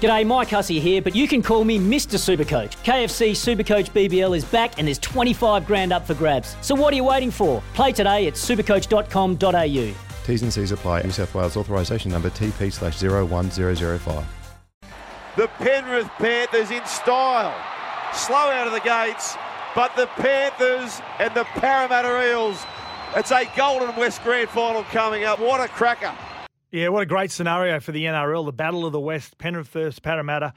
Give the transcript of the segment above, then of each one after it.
G'day, Mike Hussey here, but you can call me Mr. Supercoach. KFC Supercoach BBL is back and there's 25 grand up for grabs. So what are you waiting for? Play today at supercoach.com.au. T's and C's apply. New South Wales authorisation number TP slash 01005. The Penrith Panthers in style. Slow out of the gates, but the Panthers and the Parramatta Eels. It's a Golden West Grand Final coming up. What a cracker. Yeah, what a great scenario for the NRL. The Battle of the West, Penrith versus Parramatta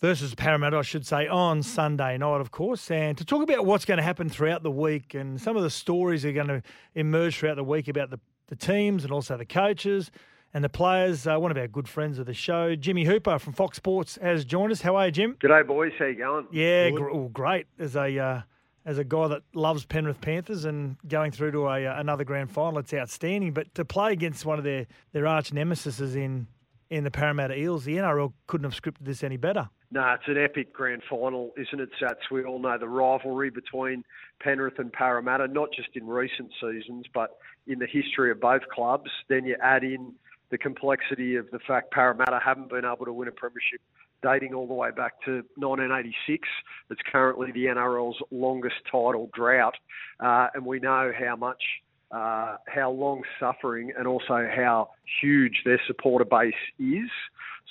versus Parramatta, I should say, on Sunday night, of course. And to talk about what's going to happen throughout the week and some of the stories that are going to emerge throughout the week about the, the teams and also the coaches and the players, uh, one of our good friends of the show, Jimmy Hooper from Fox Sports, has joined us. How are you, Jim? G'day, boys. How you going? Yeah, gr- well, great. As a uh, as a guy that loves Penrith Panthers and going through to a uh, another grand final, it's outstanding. But to play against one of their their arch nemesis in in the Parramatta Eels, the NRL couldn't have scripted this any better. No, it's an epic grand final, isn't it, Sats? We all know the rivalry between Penrith and Parramatta, not just in recent seasons, but in the history of both clubs. Then you add in the complexity of the fact Parramatta haven't been able to win a premiership dating all the way back to 1986. It's currently the NRL's longest title drought, uh, and we know how much, uh, how long suffering, and also how huge their supporter base is.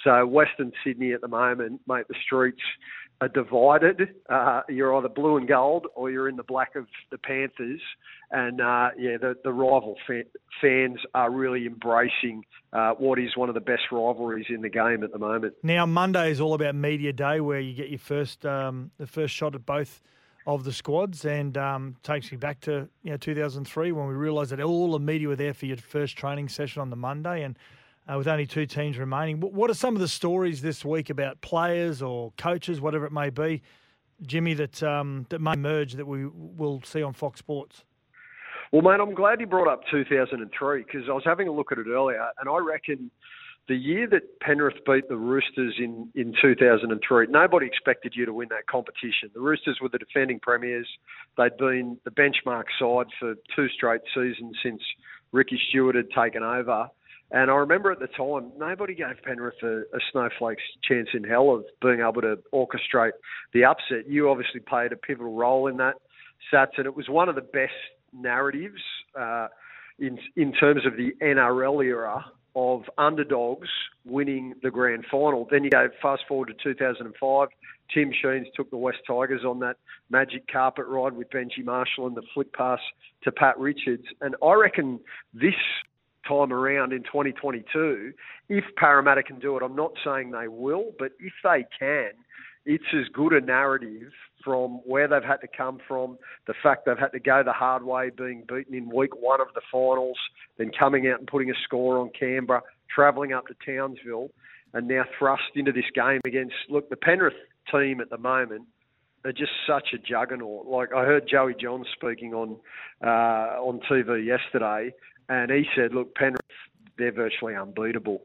So Western Sydney at the moment, mate, the streets are divided. Uh, you're either blue and gold or you're in the black of the Panthers. And uh, yeah, the, the rival fa- fans are really embracing uh, what is one of the best rivalries in the game at the moment. Now Monday is all about media day, where you get your first um, the first shot at both of the squads, and um, takes me back to you know 2003 when we realised that all the media were there for your first training session on the Monday, and uh, with only two teams remaining. What, are some of the stories this week about players or coaches, whatever it may be, Jimmy, that um, that may emerge that we will see on Fox Sports? Well, mate, I'm glad you brought up 2003 because I was having a look at it earlier, and I reckon the year that Penrith beat the Roosters in, in 2003, nobody expected you to win that competition. The Roosters were the defending premiers. They'd been the benchmark side for two straight seasons since Ricky Stuart had taken over. And I remember at the time, nobody gave Penrith a, a snowflake's chance in hell of being able to orchestrate the upset. You obviously played a pivotal role in that, Sats, and it was one of the best narratives uh, in in terms of the NRL era of underdogs winning the grand final. Then you go fast forward to 2005. Tim Sheens took the West Tigers on that magic carpet ride with Benji Marshall and the flick pass to Pat Richards. And I reckon this time around in 2022, if Parramatta can do it, I'm not saying they will, but if they can, it's as good a narrative from where they've had to come from, the fact they've had to go the hard way, being beaten in week one of the finals, then coming out and putting a score on Canberra, travelling up to Townsville, and now thrust into this game against, look, the Penrith team at the moment are just such a juggernaut. Like I heard Joey Johns speaking on uh, on TV yesterday, and he said, look, Penrith, they're virtually unbeatable.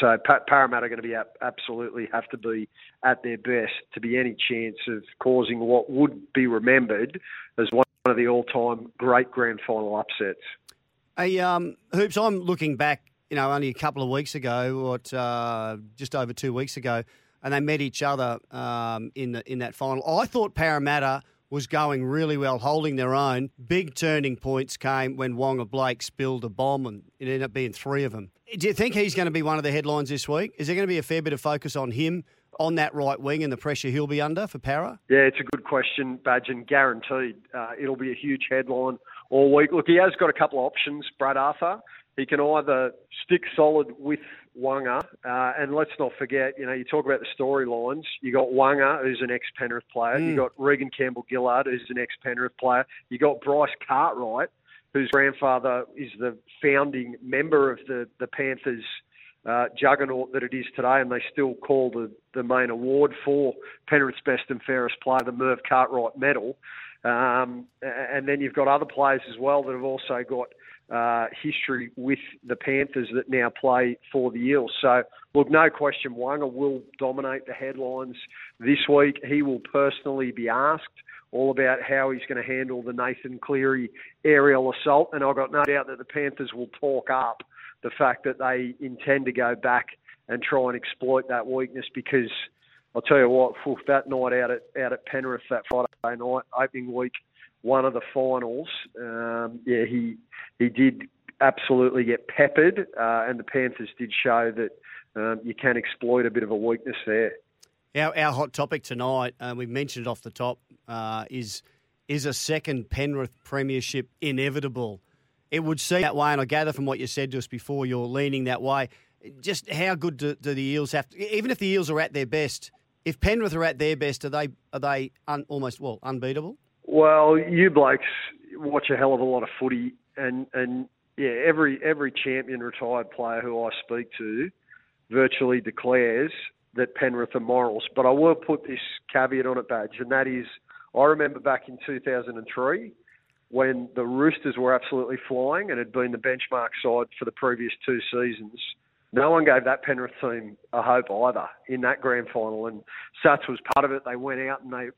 So Pa- Parramatta are going to be ab- absolutely have to be at their best to be any chance of causing what would be remembered as one of the all-time great grand final upsets. Hey, um, Hoops, I'm looking back, you know, only a couple of weeks ago, what, uh, just over two weeks ago, and they met each other um, in the, in that final. I thought Parramatta was going really well, holding their own. Big turning points came when Waqa Blake spilled a bomb, and it ended up being three of them. Do you think he's going to be one of the headlines this week? Is there going to be a fair bit of focus on him on that right wing and the pressure he'll be under for Para? Yeah, it's a good question, Badge, and guaranteed uh, it'll be a huge headline all week. Look, he has got a couple of options, Brad Arthur. He can either stick solid with Waqa, uh, and let's not forget, you know, you talk about the storylines. You got Waqa, who's an ex-Penrith player. You got Reagan Campbell-Gillard, who's an ex-Penrith player. You got Bryce Cartwright, whose grandfather is the founding member of the the Panthers uh, juggernaut that it is today, and they still call the, the main award for Penrith's best and fairest player the Merv Cartwright Medal. Um, and then you've got other players as well that have also got uh, history with the Panthers that now play for the Eels. So, look, no question, Waqa will dominate the headlines this week. He will personally be asked all about how he's going to handle the Nathan Cleary aerial assault, and I've got no doubt that the Panthers will talk up the fact that they intend to go back and try and exploit that weakness because I'll tell you what, that night out at out at Penrith that Friday night opening week, one of the finals, um, yeah, he he did absolutely get peppered, uh, and the Panthers did show that um, you can exploit a bit of a weakness there. Our, our hot topic tonight, uh, we mentioned it off the top, uh, is is a second Penrith premiership inevitable? It would seem that way, and I gather from what you said to us before, you're leaning that way. Just how good do, do the Eels have to? Even if the Eels are at their best, if Penrith are at their best, are they are they un, almost well unbeatable? Well, you blokes watch a hell of a lot of footy, and and yeah, every every champion retired player who I speak to virtually declares that Penrith are morals. But I will put this caveat on it, badge, and that is, I remember back in 2003 when the Roosters were absolutely flying and had been the benchmark side for the previous two seasons. No one gave that Penrith team a hope either in that grand final, and Sats was part of it. They went out and they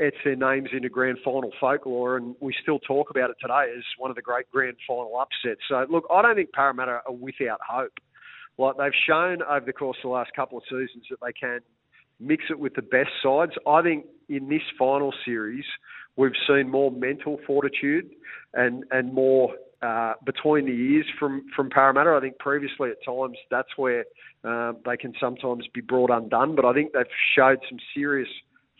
etched their names into grand final folklore, and we still talk about it today as one of the great grand final upsets. So, look, I don't think Parramatta are without hope. Like they've shown over the course of the last couple of seasons that they can mix it with the best sides. I think in this final series, we've seen more mental fortitude and and more uh, between the ears from from Parramatta. I think previously at times that's where uh, they can sometimes be brought undone, but I think they've showed some serious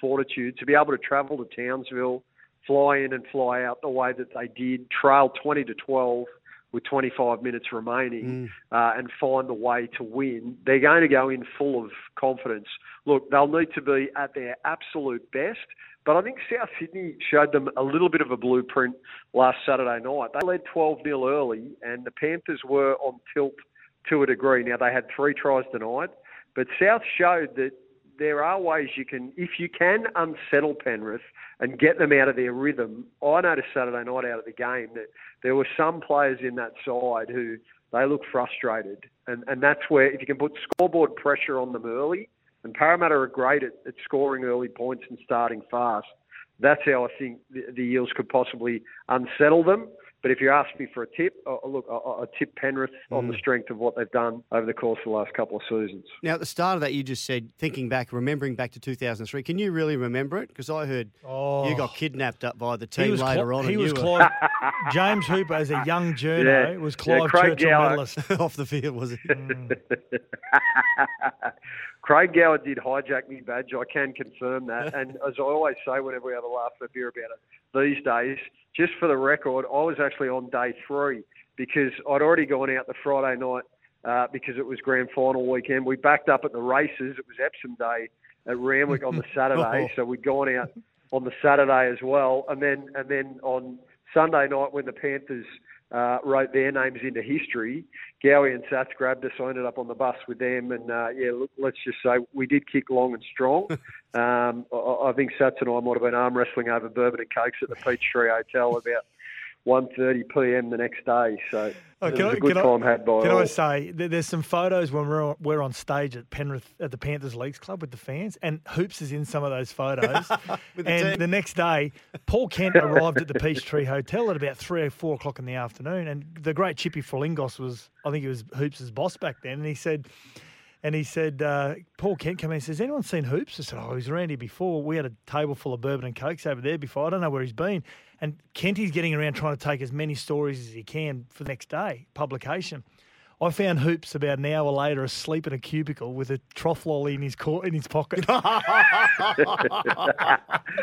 fortitude to be able to travel to Townsville, fly in and fly out the way that they did, trail 20 to 12 with 25 minutes remaining mm. uh, and find the way to win, they're going to go in full of confidence. Look, they'll need to be at their absolute best, but I think South Sydney showed them a little bit of a blueprint last Saturday night. They led 12 0 early, and the Panthers were on tilt to a degree. Now, they had three tries tonight, but South showed that there are ways you can, if you can unsettle Penrith and get them out of their rhythm. I noticed Saturday night out of the game that there were some players in that side who they look frustrated, and and that's where if you can put scoreboard pressure on them early, and Parramatta are great at, at scoring early points and starting fast. That's how I think the, the Eels could possibly unsettle them. But if you ask me for a tip, uh, look, I, I tip Penrith mm. on the mm. strength of what they've done over the course of the last couple of seasons. Now, at the start of that, you just said, thinking back, remembering back to 2003, can you really remember it? Because I heard oh. you got kidnapped up by the team later Cl- on. He was Clive, James Hooper, as a young journo, yeah. was Clive yeah, Churchill Gower. medalist. Off the field, was it? Mm. Craig Gower did hijack me badge. I can confirm that. And as I always say whenever we have a laugh or hear about it these days, just for the record, I was actually on day three because I'd already gone out the Friday night uh, because it was grand final weekend. We backed up at the races. It was Epsom Day at Randwick on the Saturday, so we'd gone out on the Saturday as well, and then and then on Sunday night when the Panthers uh, wrote their names into history. Gowie and Sats grabbed us. I ended up on the bus with them, and uh, yeah, look, let's just say we did kick long and strong. um, I, I, think Sats and I might have been arm wrestling over bourbon and cokes at the Peachtree Hotel about 1.30 p.m. the next day. So oh, it was I, a good time I, had by Can all. I say, there's some photos when we're on, we're on stage at Penrith at the Panthers Leagues Club with the fans, and Hoops is in some of those photos. and team. the next day, Paul Kent arrived at the Peachtree Hotel at about 3 or 4 o'clock in the afternoon, and the great Chippy Frilingos was, I think he was Hoops' boss back then, and he said – and he said, uh, Paul Kent came in and says, anyone seen Hoops? I said, oh, he's around here before. We had a table full of bourbon and cokes over there before. I don't know where he's been. And Kent Kenty's getting around trying to take as many stories as he can for the next day, publication. I found Hoops about an hour later asleep in a cubicle with a trough lolly in his in his pocket.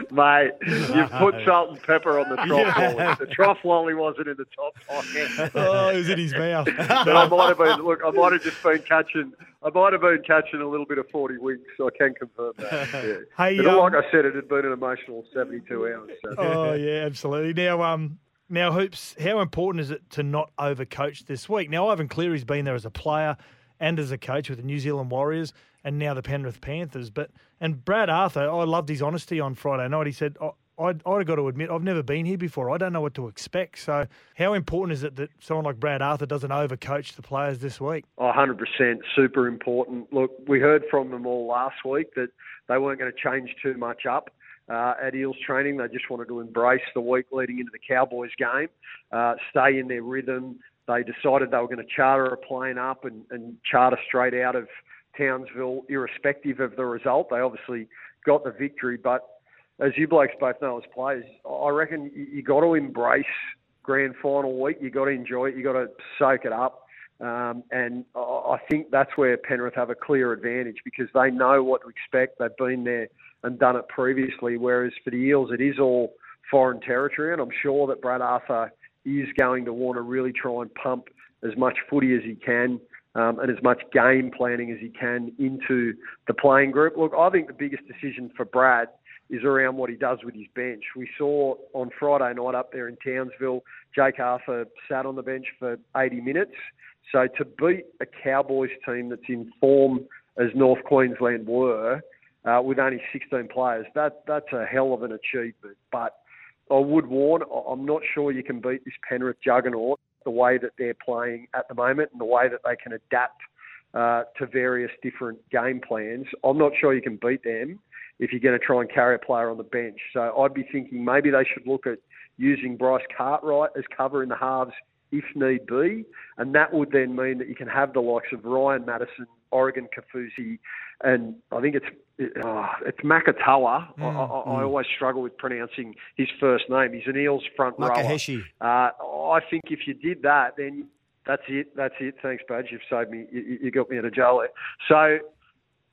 Mate, you've put salt and pepper on the trough yeah. lolly. The trough lolly wasn't in the top pocket. oh, it was in his mouth. but I might have been, look, I might have just been catching, I might have been catching a little bit of 40 winks, so I can confirm that. Yeah. Hey, um, like I said, it had been an emotional 72 hours. So. Oh, yeah, absolutely. Now, um, now, Hoops, how important is it to not overcoach this week? Now, Ivan Cleary's been there as a player and as a coach with the New Zealand Warriors and now the Penrith Panthers. But and Brad Arthur, I loved his honesty on Friday night. He said, "I- I'd got to admit, I've never been here before. I don't know what to expect. So, how important is it that someone like Brad Arthur doesn't overcoach the players this week? Oh, 100% super important. Look, we heard from them all last week that they weren't going to change too much up uh, at Eels training. They just wanted to embrace the week leading into the Cowboys game, uh, stay in their rhythm. They decided they were going to charter a plane up and, and charter straight out of Townsville, irrespective of the result. They obviously got the victory, but as you blokes both know as players, I reckon you, you got to embrace grand final week. You got to enjoy it. You got to soak it up. Um, and I I think that's where Penrith have a clear advantage because they know what to expect. They've been there and done it previously. Whereas for the Eels, it is all foreign territory, and I'm sure that Brad Arthur is going to want to really try and pump as much footy as he can um, and as much game planning as he can into the playing group. Look, I think the biggest decision for Brad is around what he does with his bench. We saw on Friday night up there in Townsville, Jake Arthur sat on the bench for 80 minutes. So to beat a Cowboys team that's in form as North Queensland were, uh, with only 16 players, that that's a hell of an achievement. But I would warn, I'm not sure you can beat this Penrith juggernaut the way that they're playing at the moment and the way that they can adapt uh, to various different game plans. I'm not sure you can beat them if you're going to try and carry a player on the bench. So I'd be thinking maybe they should look at using Bryce Cartwright as cover in the halves if need be, and that would then mean that you can have the likes of Ryan Matterson, Oregon Kaufusi, and I think it's uh, it's Makatoa. I, I, I always struggle with pronouncing his first name. He's an Eels front rower. Makahesi. Uh, I think if you did that, then that's it. That's it. Thanks, Badge. You've saved me. You, you got me out of jail there. So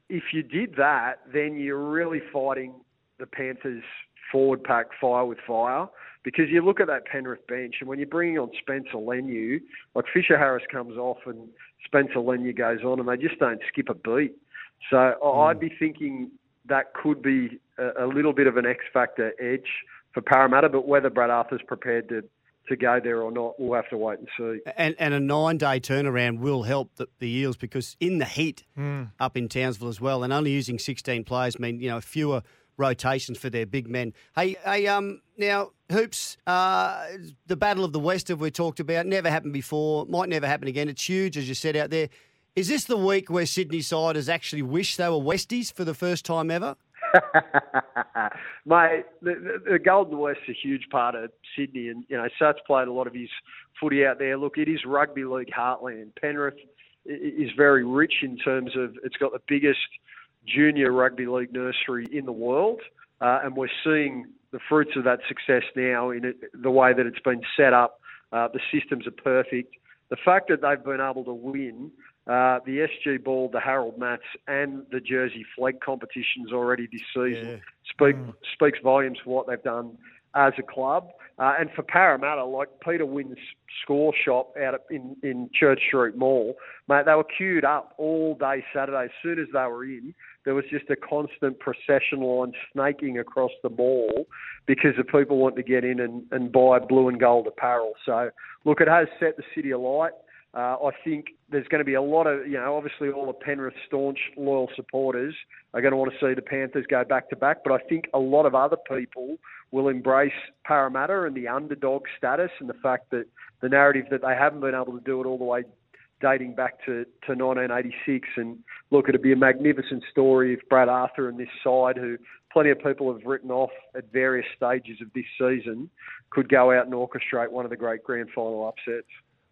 if you did that, then you're really fighting the Panthers' forward pack fire with fire because you look at that Penrith bench and when you're bringing on Spencer Leniu, like Fisher Harris comes off and Spencer Leniu goes on and they just don't skip a beat. So hmm. I'd be thinking that could be a, a little bit of an X factor edge for Parramatta, but whether Brad Arthur's prepared to to go there or not, we'll have to wait and see. And, and a nine day turnaround will help the, the Eels because in the heat hmm. up in Townsville as well, and only using 16 players mean you know fewer rotations for their big men. Hey, hey, um, now hoops, uh, the Battle of the West have we talked about? Never happened before, might never happen again. It's huge, as you said out there. Is this the week where Sydney siders actually wish they were Westies for the first time ever? Mate, the, the, Golden West's a huge part of Sydney, and you know Sats played a lot of his footy out there. Look, it is rugby league heartland. Penrith is very rich in terms of it's got the biggest junior rugby league nursery in the world, uh, and we're seeing the fruits of that success now in it, the way that it's been set up. Uh, the systems are perfect. The fact that they've been able to win uh, the SG Ball, the Harold Mats, and the Jersey Flag competitions already this season speak, speaks volumes for what they've done as a club. Uh, and for Parramatta, like Peter Wynn's score shop out at- in, in Church Street Mall, mate, they were queued up all day Saturday. As soon as they were in, there was just a constant procession line snaking across the mall because the people wanting to get in and, and buy blue and gold apparel. So, look, it has set the city alight. Uh, I think there's going to be a lot of, you know, obviously all the Penrith staunch, loyal supporters are going to want to see the Panthers go back to back. But I think a lot of other people will embrace Parramatta and the underdog status and the fact that the narrative that they haven't been able to do it all the way dating back to, to 1986. And look, it'd be a magnificent story if Brad Arthur and this side, who plenty of people have written off at various stages of this season, could go out and orchestrate one of the great grand final upsets.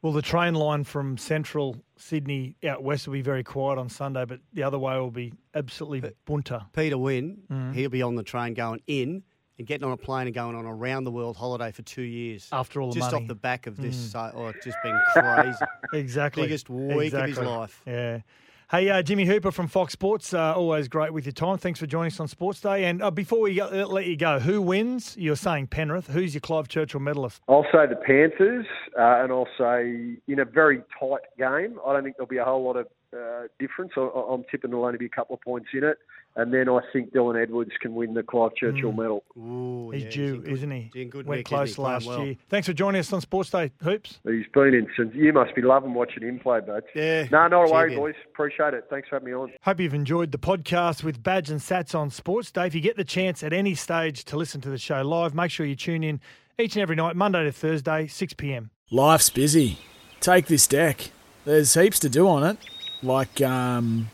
Well, the train line from central Sydney out west will be very quiet on Sunday, but the other way will be absolutely bunter. Peter Wynn, mm. he'll be on the train going in and getting on a plane and going on a round the world holiday for two years. After all the just money. off the back of this, so, oh, just been crazy. Exactly. Biggest week of his life. Yeah. Hey, uh, Jimmy Hooper from Fox Sports. Uh, always great with your time. Thanks for joining us on Sports Day. And uh, before we uh, let you go, who wins? You're saying Penrith. Who's your Clive Churchill medalist? I'll say the Panthers, uh, and I'll say in a very tight game. I don't think there'll be a whole lot of uh, difference. I, I'm tipping there'll only be a couple of points in it. And then I think Dylan Edwards can win the Clive Churchill Mm. medal. Ooh, He's yeah, due, in good- isn't he? he's in good Went nick, close he? Last well. year. Thanks for joining us on Sports Day Hoops. He's been in since. You must be loving watching him play, Badge. Yeah. No, not a worry, boys. Appreciate it. Thanks for having me on. Hope you've enjoyed the podcast with Badge and Sats on Sports Day. If you get the chance at any stage to listen to the show live, make sure you tune in each and every night, Monday to Thursday, 6 p.m. Life's busy. Take this deck. There's heaps to do on it, like um,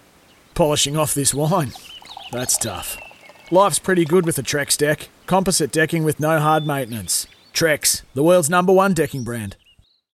polishing off this wine. That's tough. Life's pretty good with a Trex deck. Composite decking with no hard maintenance. Trex, the world's number one decking brand.